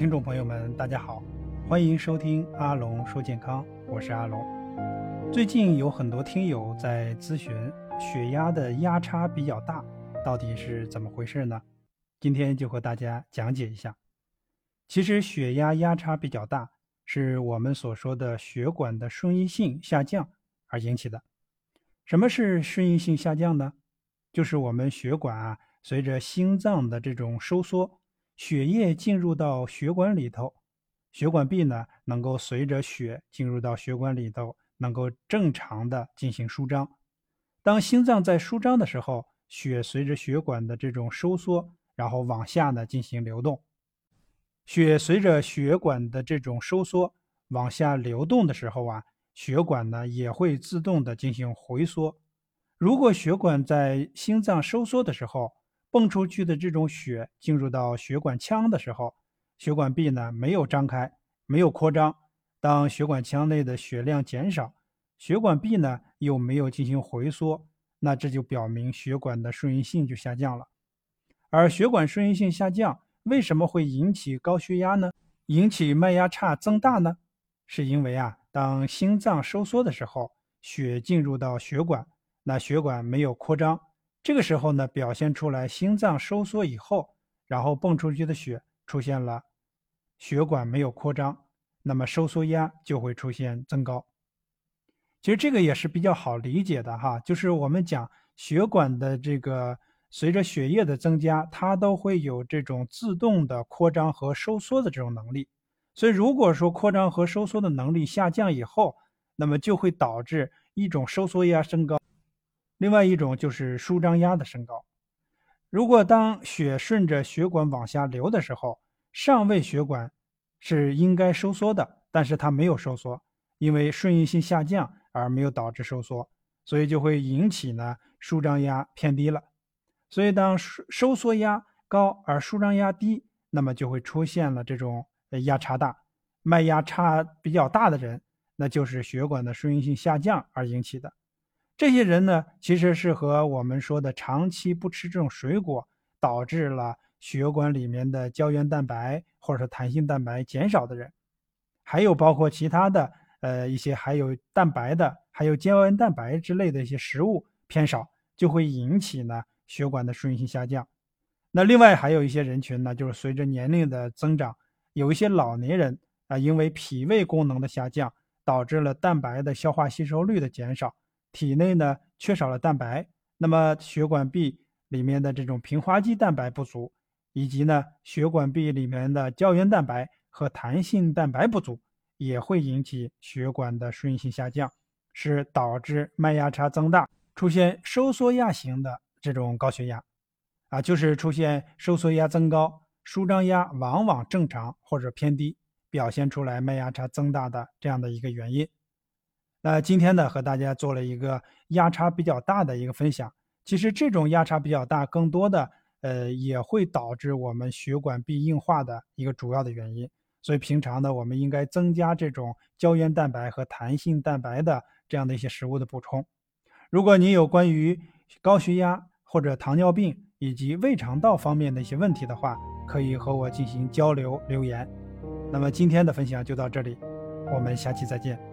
听众朋友们，大家好，欢迎收听阿龙说健康，我是阿龙。最近有很多听友在咨询血压的压差比较大，到底是怎么回事呢？今天就和大家讲解一下。其实血压压差比较大，是我们所说的血管的顺应性下降而引起的。什么是顺应性下降呢？就是我们血管啊，随着心脏的这种收缩，血液进入到血管里头，血管壁呢能够随着血进入到血管里头，能够正常的进行舒张。当心脏在舒张的时候，血随着血管的这种收缩，然后往下呢进行流动。血随着血管的这种收缩往下流动的时候啊，血管呢也会自动的进行回缩。如果血管在心脏收缩的时候，泵出去的这种血进入到血管腔的时候，血管壁呢没有张开，没有扩张。当血管腔内的血量减少，血管壁呢又没有进行回缩，那这就表明血管的顺应性就下降了。而血管顺应性下降，为什么会引起高血压呢？引起脉压差增大呢？是因为啊，当心脏收缩的时候，血进入到血管。那血管没有扩张，这个时候呢，表现出来心脏收缩以后，然后泵出去的血出现了血管没有扩张，那么收缩压就会出现增高。其实这个也是比较好理解的哈，就是我们讲血管的这个随着血液的增加，它都会有这种自动的扩张和收缩的这种能力。所以如果说扩张和收缩的能力下降以后，那么就会导致一种收缩压升高。另外一种就是舒张压的升高。如果当血顺着血管往下流的时候，上位血管是应该收缩的，但是它没有收缩，因为顺应性下降而没有导致收缩，所以就会引起呢舒张压偏低了。所以当收收缩压高而舒张压低，那么就会出现了这种压差大、脉压差比较大的人，那就是血管的顺应性下降而引起的。这些人呢，其实是和我们说的长期不吃这种水果，导致了血管里面的胶原蛋白或者说弹性蛋白减少的人，还有包括其他的呃一些还有蛋白的，还有胶原蛋白之类的一些食物偏少，就会引起呢血管的顺应性下降。那另外还有一些人群呢，就是随着年龄的增长，有一些老年人啊，因为脾胃功能的下降，导致了蛋白的消化吸收率的减少。体内呢缺少了蛋白，那么血管壁里面的这种平滑肌蛋白不足，以及呢血管壁里面的胶原蛋白和弹性蛋白不足，也会引起血管的顺应性下降，是导致脉压差增大，出现收缩压型的这种高血压，啊，就是出现收缩压增高，舒张压往往正常或者偏低，表现出来脉压差增大的这样的一个原因。那今天呢，和大家做了一个压差比较大的一个分享。其实这种压差比较大，更多的呃也会导致我们血管壁硬化的一个主要的原因。所以平常呢，我们应该增加这种胶原蛋白和弹性蛋白的这样的一些食物的补充。如果你有关于高血压或者糖尿病以及胃肠道方面的一些问题的话，可以和我进行交流留言。那么今天的分享就到这里，我们下期再见。